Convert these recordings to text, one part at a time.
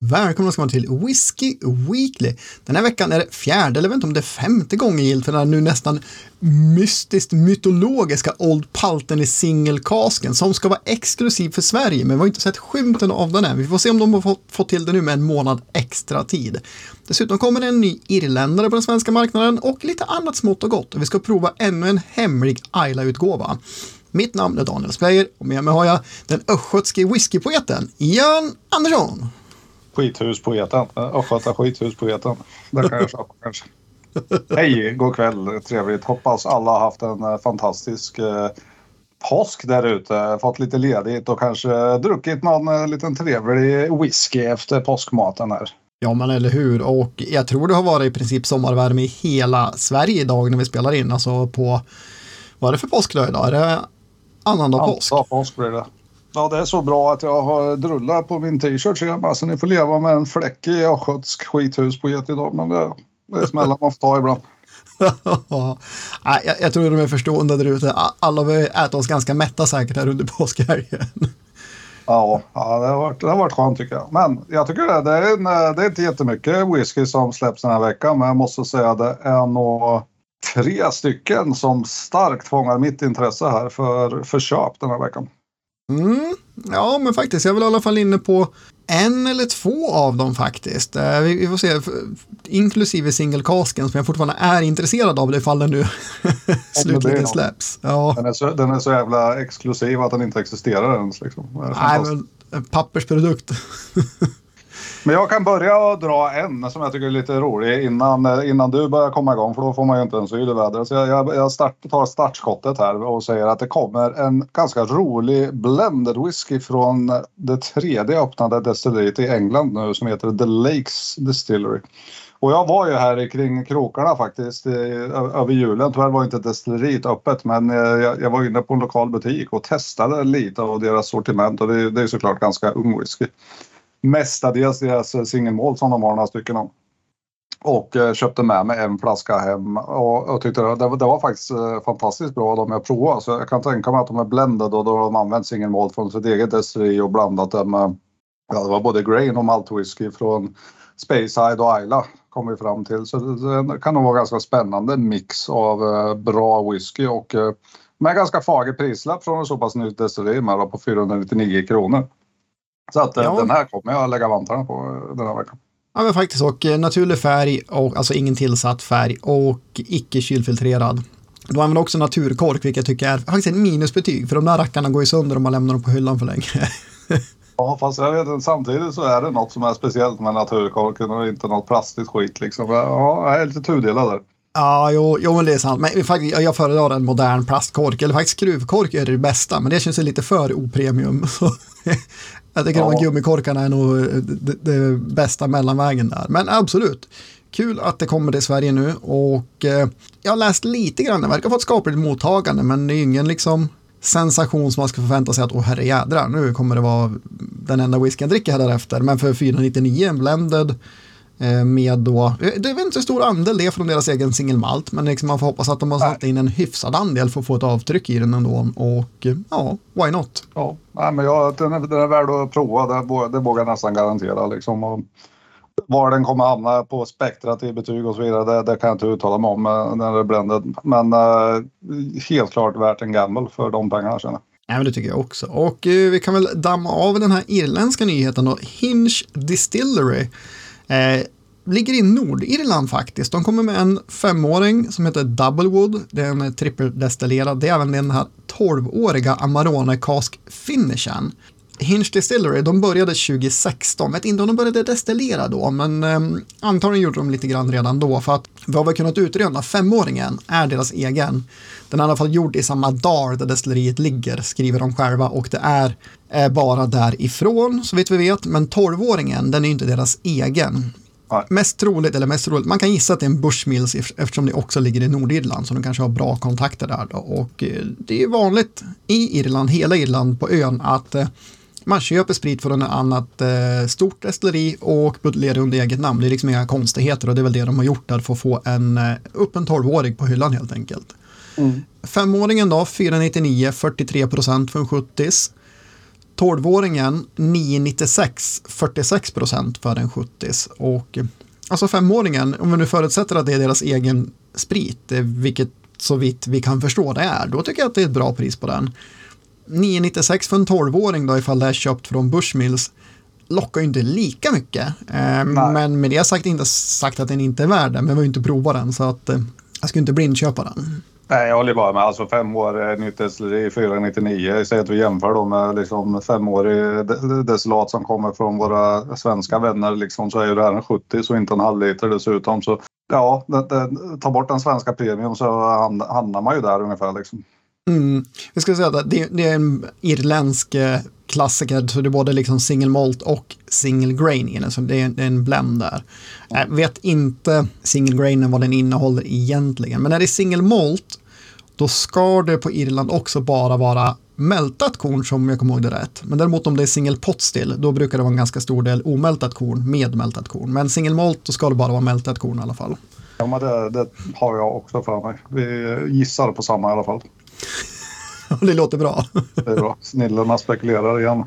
Välkomna ska man till Whiskey Weekly. Den här veckan är det fjärde, eller vet inte om det är femte gången gilt för den här nu nästan mystiskt mytologiska Old Palten i singelkasken som ska vara exklusiv för Sverige, men vi har inte sett skymten av den än. Vi får se om de har fått, fått till det nu med en månad extra tid. Dessutom kommer det en ny irländare på den svenska marknaden och lite annat smått och gott. Vi ska prova ännu en hemlig Ayla-utgåva. Mitt namn är Daniel Speyer och med mig har jag den östgötske whiskypoeten Jan Andersson. Skithuspoeten, Östgöta skithuspoeten. Det kan jag köpa kanske. Hej, god kväll, trevligt. Hoppas alla har haft en eh, fantastisk eh, påsk där ute. Fått lite ledigt och kanske druckit någon eh, liten trevlig whisky efter påskmaten här. Ja, men eller hur. Och jag tror det har varit i princip sommarvärme i hela Sverige idag när vi spelar in. Alltså på, vad är det för påskdag idag? Är det annandag påsk? Ja, påsk blir det. Ja, det är så bra att jag har drullat på min t-shirt så jag bara, så ni får leva med en fläck i östgötsk skithus på idag. Men det, det är smällar man får ta ibland. Nej, jag, jag tror de är förstående där ute. Alla vill äta oss ganska mätta säkert här under påskhelgen. Ja, ja det, har varit, det har varit skönt tycker jag. Men jag tycker det, det, är, en, det är inte jättemycket whisky som släpps den här veckan. Men jag måste säga det är nog tre stycken som starkt fångar mitt intresse här för, för köp den här veckan. Mm, ja, men faktiskt, jag är väl i alla fall inne på en eller två av dem faktiskt. Eh, vi, vi får se, inklusive singelkasken som jag fortfarande är intresserad av ifall den nu slutligen släpps. Ja. Den, är så, den är så jävla exklusiv att den inte existerar ens. Liksom. Nej, men pappersprodukt. Men jag kan börja och dra en som jag tycker är lite rolig innan, eh, innan du börjar komma igång för då får man ju inte en syl i vädret. Så jag, jag, jag start, tar startskottet här och säger att det kommer en ganska rolig blended whisky från det tredje öppnade destilleriet i England nu som heter The Lakes Distillery. Och jag var ju här kring krokarna faktiskt eh, över julen. Tyvärr var inte destilleriet öppet men eh, jag, jag var inne på en lokal butik och testade lite av deras sortiment och det, det är såklart ganska ung whisky mestadels deras eh, singelmål som de har några stycken om. Och eh, köpte med mig en flaska hem och, och tyckte det, det, var faktiskt eh, fantastiskt bra de jag provade. Så jag kan tänka mig att de är blended och då har de använt singelmål från sitt eget destilleri och blandat det med Ja, det var både grain och maltwhisky från Speyside och Isla kom vi fram till. Så det, det kan nog vara ganska spännande mix av eh, bra whisky och eh, med ganska fager prislapp från en så pass nytt destilleri med på 499 kronor. Så att eh, ja. den här kommer jag lägga vantarna på eh, den här veckan. Ja men faktiskt och eh, naturlig färg och alltså ingen tillsatt färg och icke kylfiltrerad. Du använder också naturkork vilket jag tycker är faktiskt ett minusbetyg för de där rackarna går ju sönder om man lämnar dem på hyllan för länge. ja fast jag vet samtidigt så är det något som är speciellt med naturkorken och inte något plastigt skit liksom. Ja, jag är lite tudelad där. Ja, jo, jo, men det är sant. Men faktiskt, jag föredrar en modern plastkork, eller faktiskt skruvkork är det bästa, men det känns lite för opremium. Jag tycker ja. de gummikorkarna är nog det, det, bästa mellanvägen där. Men absolut, kul att det kommer till Sverige nu och eh, jag har läst lite grann, det verkar få ett skapligt mottagande men det är ingen liksom sensation som man ska förvänta sig att åh herre jädrar, nu kommer det vara den enda whisky jag dricker här därefter. Men för 499 en blended Eh, med då, eh, det är väl inte så stor andel det från deras egen singelmalt, men liksom man får hoppas att de har satt in en hyfsad andel för att få ett avtryck i den ändå. Och eh, ja, why not? Ja, Nej, men jag, den, är, den är värd att prova, det, det vågar jag nästan garantera. Liksom. Och var den kommer hamna på spektrat i betyg och så vidare, det, det kan jag inte uttala mig om när det är blended. Men uh, helt klart värt en gamble för de pengarna känner jag. Ja, men det tycker jag också. Och uh, vi kan väl damma av den här irländska nyheten då. Hinge Distillery Eh, ligger i Nordirland faktiskt. De kommer med en femåring som heter Doublewood. Det är en trippeldestillerad. Det är även den här 12-åriga Amarone Cask Finishen. Hinge Distillery, de började 2016. Vet inte om de började destillera då, men eh, antagligen gjorde de lite grann redan då. För att vi har väl kunnat utröna, femåringen är deras egen. Den är i alla fall gjord i samma dal där destilleriet ligger, skriver de själva. Och det är eh, bara därifrån, så vitt vi vet. Men tolvåringen, den är inte deras egen. Nej. Mest troligt, eller mest troligt, man kan gissa att det är en Bushmills eftersom det också ligger i Nordirland så de kanske har bra kontakter där. Då. Och eh, det är vanligt i Irland, hela Irland på ön att eh, man köper sprit från ett annat stort destilleri och buteljerar under eget namn. Det är liksom inga konstigheter och det är väl det de har gjort där för att få en, eh, upp en 12-årig på hyllan helt enkelt. Mm. Femåringen då, 499, 43 procent för en 70 12-åringen 996, 46 procent för en 70 och alltså femåringen, om vi nu förutsätter att det är deras egen sprit, vilket så vitt vi kan förstå det är, då tycker jag att det är ett bra pris på den. 996 för en 12-åring då ifall det är köpt från Bushmills lockar ju inte lika mycket. Eh, men med det sagt inte sagt att den inte är värd det, men vi har ju inte provat den så att eh, jag ska inte blindköpa den. Nej, jag håller bara med. Alltså fem år nytt destilleri 499. Säg att vi jämför då med liksom femårig destillat som kommer från våra svenska vänner liksom, så är ju det här en 70 så inte en halvliter dessutom. Så ja, det, det, ta bort den svenska premium så hamnar man ju där ungefär liksom. Mm. Jag ska säga att det, det, är en irländsk eh, klassiker, så det är både liksom single malt och single grain i den, så det är, det är en blend där. Jag vet inte single grainen vad den innehåller egentligen, men när det är single malt, då ska det på Irland också bara vara mältat korn som jag kommer ihåg det rätt. Men däremot om det är single pot still, då brukar det vara en ganska stor del omältat korn med mältat korn. Men single malt, då ska det bara vara mältat korn i alla fall. Ja, men det, det har jag också för mig. Vi gissar på samma i alla fall. det låter bra. det är bra. Snillena spekulerar igen.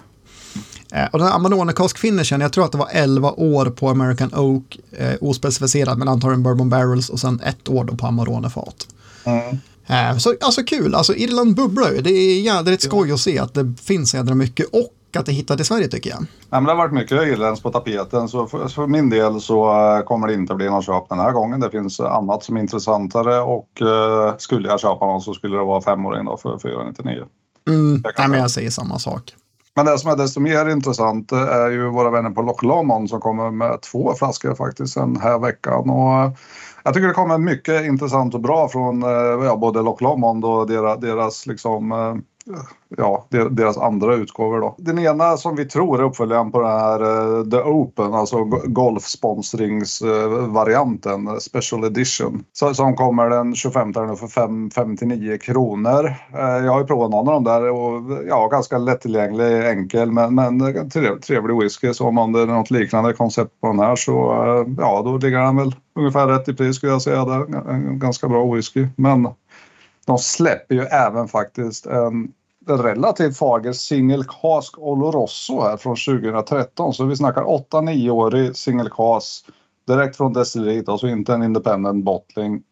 Eh, och den här Amarone Cask Finishen, jag tror att det var 11 år på American Oak, eh, ospecificerad, men antagligen Bourbon Barrels och sen ett år då på Amarone-fat. Mm. Eh, så alltså kul, alltså Irland bubblar ju. Det är jädrigt skoj att se att det finns jädra mycket och att det i Sverige tycker jag. Ja, men det har varit mycket irländskt på tapeten så för, för, min del så eh, kommer det inte bli någon köp den här gången. Det finns annat som är intressantare och uh, skulle jag köpa någon så skulle det vara femåring då för 499. Mm, nej, men jag säger samma sak. Men det som är desto mer intressant är ju våra vänner på Loch Lomond som kommer med två flaskor faktiskt den här veckan. Och jag tycker det kommer mycket intressant och bra från ja, både Loch Lomond och deras, deras liksom, ja, deras andra utgåvor. Då. Den ena som vi tror är uppföljaren på den här uh, The Open, alltså golfsponsringsvarianten, uh, Special Edition. Så, som kommer den 25 för 5, 59 kronor. Uh, jag har ju provat någon av dem där och ja, ganska lättillgänglig, enkel men, men trevlig, trevlig whisky. Så om det är något liknande koncept på den här så ja, då ligger den väl ungefär rätt i pris skulle jag säga. Det en ganska bra whisky. Men de släpper ju även faktiskt en relativt fager single cask Oloroso här från 2013. Så vi snackar 8-9-årig single cask direkt från destilleriet, alltså inte en independent bottling.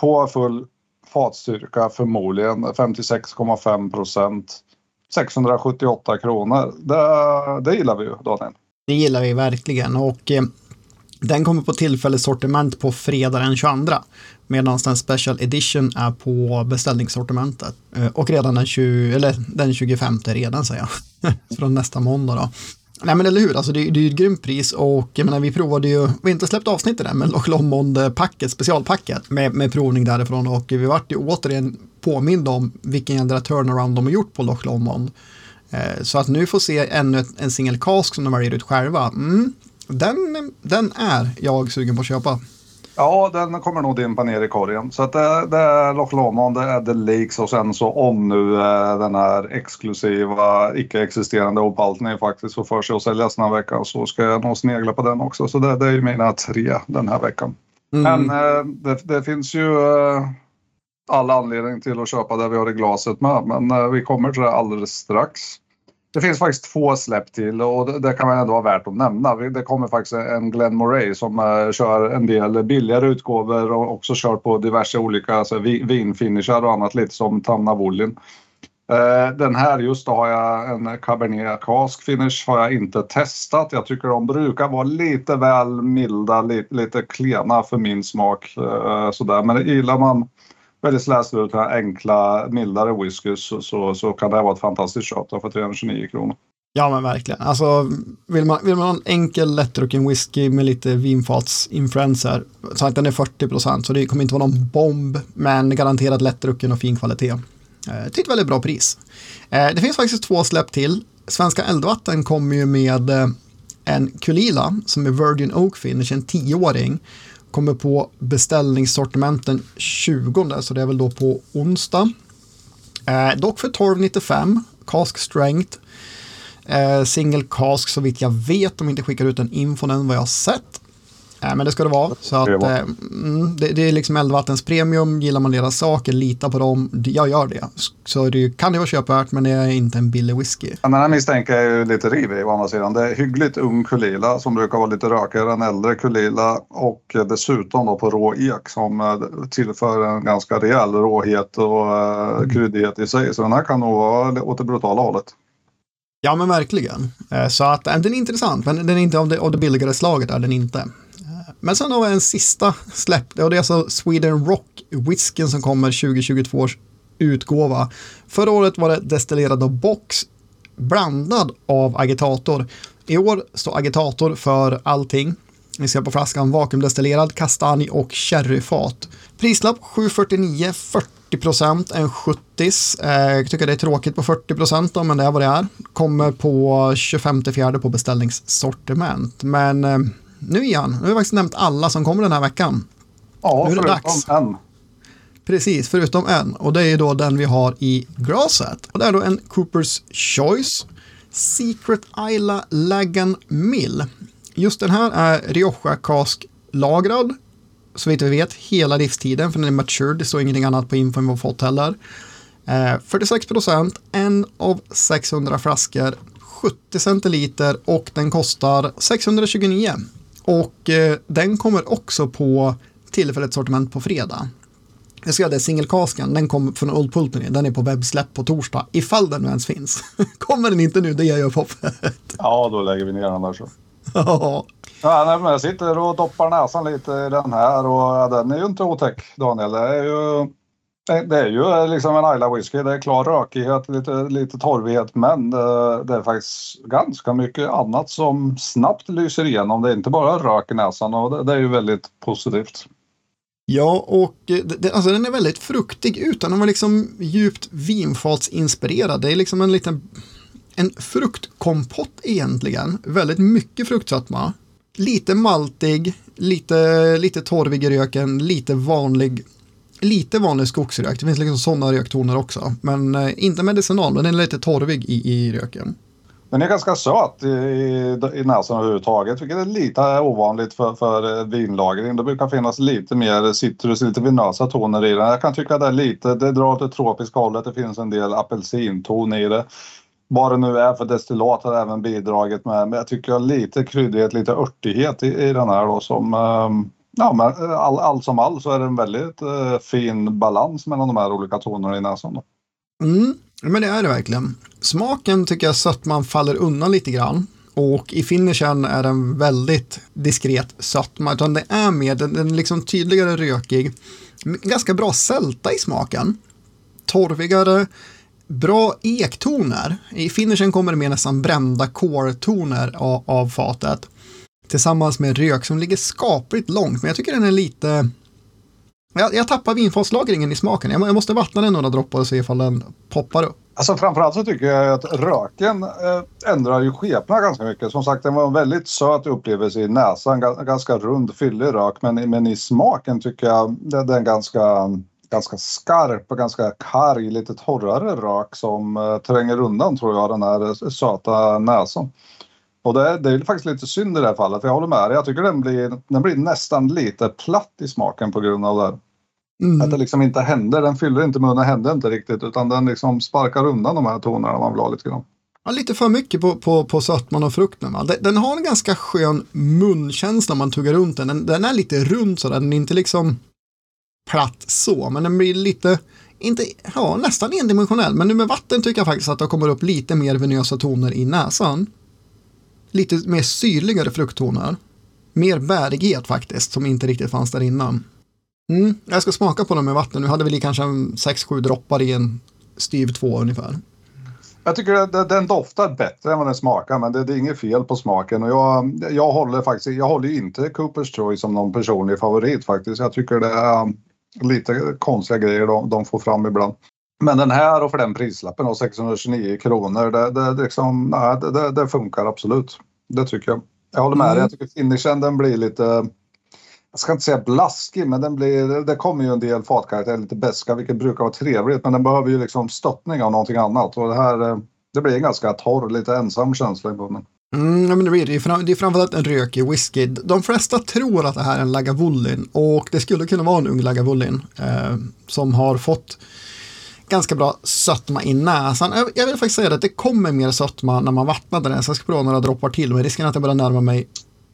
På full fatstyrka förmodligen 56,5 procent. 678 kronor. Det, det gillar vi ju Daniel. Det gillar vi verkligen och eh, den kommer på tillfälligt sortiment på fredag den 22. Medan den Special Edition är på beställningssortimentet. Eh, och redan den, 20, eller den 25 redan säger jag. Från nästa måndag då. Nej men eller hur, alltså det, det är ju ett grymt pris och jag menar, vi provade ju, vi har inte släppt avsnittet än, men Loch Lomond-packet, specialpacket med, med provning därifrån och vi vart ju återigen påminda om vilken jädra turnaround de har gjort på Loch Lomond. Eh, så att nu få se ännu en single cask som de väljer ut själva, mm, den, den är jag sugen på att köpa. Ja, den kommer nog dimpa ner i korgen. Så att det, det är Loch Lomond, det är The Lakes och sen så om nu eh, den här exklusiva icke-existerande Opalten faktiskt får för sig att säljas den här veckan så ska jag nog snegla på den också. Så det, det är ju mina tre den här veckan. Mm. Men eh, det, det, finns ju eh, all anledning till att köpa det vi har i glaset med. Men vi kommer till det alldeles strax. Det finns faktiskt två släpp till och det, kan man ändå vara värt att nämna. Det kommer faktiskt en Glenn Moray som eh, kör en del billigare utgåvor och också kör på diverse olika alltså, vinfinishar och annat lite som Tanna Wollin. Eh, den här just då har jag en Cabernet Cask Finish har jag inte testat. Jag tycker de brukar vara lite väl milda, lite, lite klena för min smak. Eh, sådär. Men gillar man väldigt slätstruta, enkla, mildare whisky så, så, så, kan det här vara ett fantastiskt köp för 329 kronor. Ja men verkligen. Alltså, vill, man, vill man ha en enkel lättdrucken whisky med lite vinfatsinfluenser så att den är 40 procent så det kommer inte vara någon bomb men garanterat lättdrucken och fin kvalitet. Eh, till ett väldigt bra pris. Eh, det finns faktiskt två släpp till. Svenska Eldvatten kommer ju med eh, en Kulila som är Virgin Oak Finish, en tioåring kommer på beställningssortimenten 20, så det är väl då på onsdag. Eh, dock för 12,95, cask strength. Eh, single cask så vitt jag vet, de inte skickar ut en info än vad jag har sett. Nej, men det ska det vara. Så att, eh, mm, det, det är liksom Eldvattens premium. Gillar man deras saker, lita på dem. Jag gör det. Så det kan det vara köpvärt, men det är inte en billig whisky. Den här misstänker jag är ju lite rivig å andra sidan. Det är hyggligt ung Kulila som brukar vara lite rökigare än äldre Kulila och dessutom då på rå ek som eh, tillför en ganska rejäl råhet och eh, kryddighet i sig. Så den här kan nog vara åt det brutala hållet. Ja, men verkligen. Så att den är intressant, men den är inte av det, av det billigare slaget. Är den inte. Men sen har vi en sista släpp, och det är alltså Sweden Rock whiskyn som kommer 2022 års utgåva. Förra året var det destillerad av box, blandad av agitator. I år står agitator för allting. Vi ser på flaskan vakuumdestillerad kastanj och sherryfat. Prislapp 749, 40 procent, en 70 eh, Jag tycker det är tråkigt på 40 procent men det är vad det är. Kommer på 25 fjärde på beställningssortiment. Men eh, nu igen, nu har vi faktiskt nämnt alla som kommer den här veckan. Ja, Nu är det dags. en. Precis, förutom en. Och det är då den vi har i glaset. Och det är då en Coopers Choice Secret Isla Lagan Mill. Just den här är Rioja Cask lagrad. Så vitt vi vet hela livstiden för den är matured. Det står ingenting annat på infon vi har fått heller. Eh, 46 procent, en av 600 flaskor, 70 centiliter och den kostar 629. Och eh, den kommer också på tillfälligt sortiment på fredag. Jag ska säga det, singelkaskan, den kom från Old Pulteney. Den är på webbsläpp på torsdag, ifall den nu ens finns. Kommer den inte nu, det gör jag hoppet. Ja, då lägger vi ner den där så. Ja, Ja, nej, men jag sitter och doppar näsan lite i den här och ja, den är ju inte otäck Daniel. Det är ju, det- är ju eh, liksom en Isla whisky. Det är klar rökighet, lite, lite torvighet men det, det är faktiskt ganska mycket annat som snabbt lyser igenom. Det är inte bara rök i näsan och det, det är ju väldigt positivt. ja och eh, det, det- alltså, den är väldigt fruktig utan att vara liksom djupt vinfatsinspirerad. Det är liksom en liten en fruktkompott egentligen. Väldigt mycket fruktsötma. Lite maltig, lite, lite torvig i röken, lite vanlig lite vanlig skogsrök. Det finns liksom sådana röktoner också. Men eh, inte medicinal, men den är lite torvig i, i röken. Den är ganska söt i, i, i näsan överhuvudtaget vilket är lite ovanligt för, för eh, vinlagring. Det brukar finnas lite mer citrus, lite vinösa toner i den. Jag kan tycka att det är lite, det drar åt det tropiska hållet. Det finns en del apelsinton i det. Vad det nu är för destillat har även bidragit med. Men jag tycker lite kryddighet, lite örtighet i, i den här då som um, Ja, men eh, all, allt som all så är det en väldigt eh, fin balans mellan de här olika tonerna i näsan. Då. Mm, men det är det verkligen. Smaken tycker jag sötman faller undan lite grann. Och i finishen är den väldigt diskret sötma. Utan det är mer, den, den är liksom tydligare rökig. Ganska bra sälta i smaken. Torvigare. Bra ektoner. I finishen kommer det mer nästan brända core-toner av, av fatet. Tillsammans med rök som ligger skapligt långt. Men jag tycker den är lite... Jag, jag tappar vinfatslagringen i smaken. Jag, jag måste vattna den några droppar och se ifall den poppar upp. Alltså framförallt så tycker jag att röken eh, ändrar ju skepnad ganska mycket. Som sagt, den var en väldigt söt upplevelse i näsan. Ganska rund, fyllig rök. Men, men i smaken tycker jag att det är en ganska, ganska skarp och ganska karg, lite torrare rök som eh, tränger undan tror jag den här söta näsan. Och det, det är faktiskt lite synd i det här fallet. För jag håller med dig. Jag tycker den blir, den blir nästan lite platt i smaken på grund av det. Mm. Att det liksom inte händer, den fyller inte munnen, händer inte riktigt utan den liksom sparkar undan de här tonerna man vill ha lite grann. Ja, lite för mycket på, på, på sötman och frukten. Va? Den, den har en ganska skön munkänsla om man tuggar runt den. den. Den är lite rund sådär, den är inte liksom platt så, men den blir lite, inte, ja, nästan endimensionell. Men nu med vatten tycker jag faktiskt att det kommer upp lite mer venösa toner i näsan. Lite mer syrligare frukttoner. Mer bärighet faktiskt, som inte riktigt fanns där innan. Mm, jag ska smaka på dem med vatten. Nu hade vi kanske 6-7 droppar i en styv två ungefär. Jag tycker att den- doftar bättre än vad den smakar men det, det är inget fel på smaken och jag, jag håller faktiskt, jag håller inte Coopers Choice som någon personlig favorit faktiskt. Jag tycker det är lite konstiga grejer de, de får fram ibland. Men den här och för den prislappen och 629 kronor, det, det, liksom, nej, det, det, funkar absolut. Det tycker jag. Jag håller med dig. Mm. Jag tycker finishen den blir lite, jag ska inte säga blaskig, men den blir, det kommer ju en del fatkaraktärer, lite beska, vilket brukar vara trevligt. Men den behöver ju liksom stöttning av någonting annat. Och det här, eh, det blir en ganska torr, lite ensam känsla i munnen. Mm, men det, blir, det är framförallt en rökig whisky. De flesta tror att det här är en Lagavulin och det skulle kunna vara en ung Lagavulin eh, som har fått ganska bra sötma i näsan. Jag, jag vill faktiskt säga att det kommer mer sötma när man vattnade den, så jag ska prova några droppar till, men risken är att jag börjar närma mig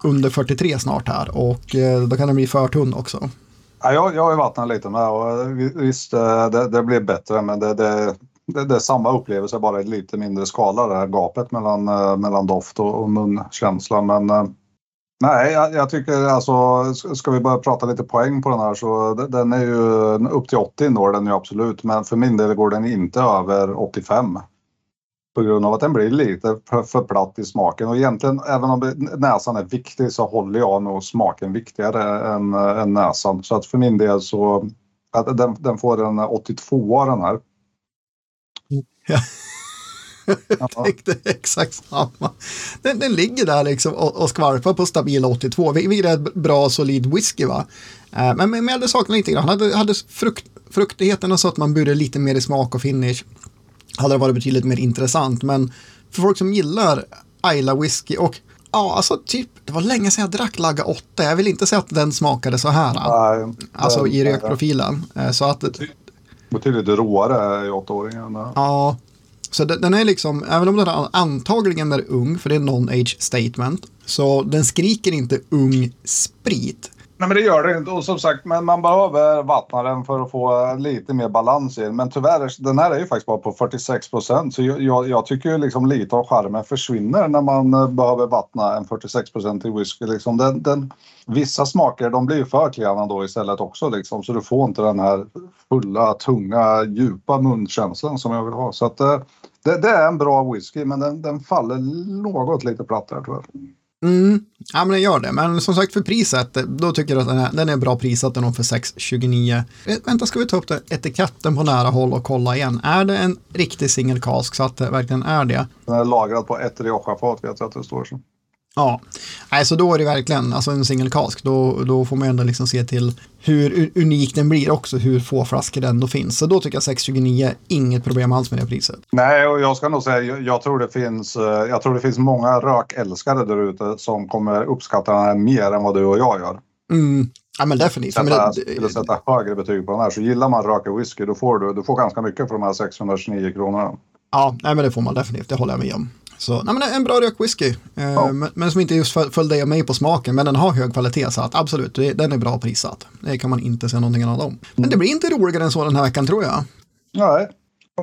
under 43 snart här och eh, då kan den bli för tunn också. Ja, jag, jag har ju vattnat lite med och eh, visst, eh, det, det blir bättre, men det, det, det, det är samma upplevelse, bara i lite mindre skala, det här gapet mellan, mellan doft och, och munkänsla. Men nej, jag, jag, tycker alltså, ska vi börja prata lite poäng på den här så den är ju upp till 80 når den ju absolut, men för min del går den inte över 85 på grund av att den blir lite för platt i smaken. Och egentligen, även om näsan är viktig så håller jag nog smaken viktigare än, än näsan. Så att för min del så, att den, den får en 82 den här. Ja. Jag tänkte exakt samma. Den, den ligger där liksom och, och skvalpar på stabil 82, vilket är ett bra solid whisky va. Eh, men, men jag hade saknat lite grann, hade, hade frukt, fruktigheten så att man burde lite mer i smak och finish. Hade det varit betydligt mer intressant, men för folk som gillar Ayla whisky och Ja, alltså typ, det var länge sedan jag drack Lagga 8. Jag vill inte säga att den smakade så här. Nej, alltså i rökprofilen. Eh, så att... Betydligt råare i åttaåringen. Ja, så den är liksom, även om den antagligen är ung, för det är non-age statement, så den skriker inte ung sprit. Nej men det gör det inte och som sagt men man behöver vattna den för att få lite mer balans i den. Men tyvärr, den här är ju faktiskt bara på 46 procent så jag, jag, tycker ju liksom lite av charmen försvinner när man eh, behöver vattna en 46 procent i whisky. Liksom den, den, vissa smaker de blir för klena då istället också liksom så du får inte den här fulla, tunga, djupa munkänslan som jag vill ha. Så att eh, det, det är en bra whisky men den, den faller något lite platt där tyvärr. Mm, ja men den gör det. Men som sagt för priset, då tycker jag att den är, den är bra prissatt den för 6,29. Eh, vänta, ska vi ta upp det, etiketten på nära håll och kolla igen. Är det en riktig singelkask så att det verkligen är det? Den är lagrad på ett Rioja-fat vet jag att det står så. Ja, nej, så då är det verkligen alltså en single cask. Då, då får man ändå liksom se till hur unik den blir också, hur få flaskor det ändå finns. Så då tycker jag 629, inget problem alls med det priset. Nej, och jag ska nog säga, jag, jag tror det finns, eh, jag tror det finns många rökälskare där ute som kommer uppskatta den här mer än vad du och jag gör. Mm. Ja men definitivt. Sätta, men det, skulle sätta högre betyg på den här. Så gillar man röka whisky då får du, du får ganska mycket för de här 629 kronorna. Ja, nej, men det får man definitivt. Det håller jag med om. Så, nej, men en bra rökwhisky. Eh, ja. men, men, som inte just föll dig och mig på smaken. Men den har hög kvalitet så att absolut, det, den är bra prissatt. Det kan man inte säga någonting annat om. Men det blir inte roligare än så den här veckan tror jag. Nej,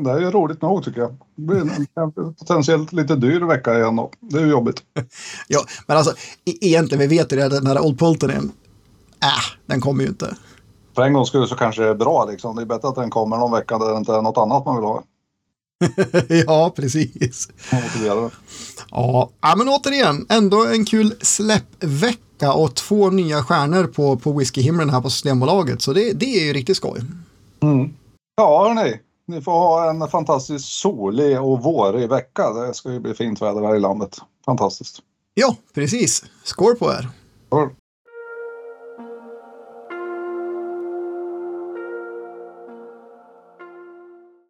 det är ju roligt nog tycker jag. Det blir en potentiellt lite dyr vecka igen då. Det är ju jobbigt. ja, men alltså e-, egentligen, vi vet ju att den här Old Pulten äh, den kommer ju inte. För en gång skulle så kanske det är bra liksom. Det är bättre att den kommer någon vecka där det inte är något annat man vill ha. ja, precis. Ja, men återigen, ändå en kul släppvecka och två nya stjärnor på, på whiskyhimlen här på Systembolaget. Så det, det är ju riktigt skoj. Mm. Ja, hörni. Ni får ha en fantastiskt solig och vårig vecka. Det ska ju bli fint väder här i landet. Fantastiskt. Ja, precis. Skål på er. Skål.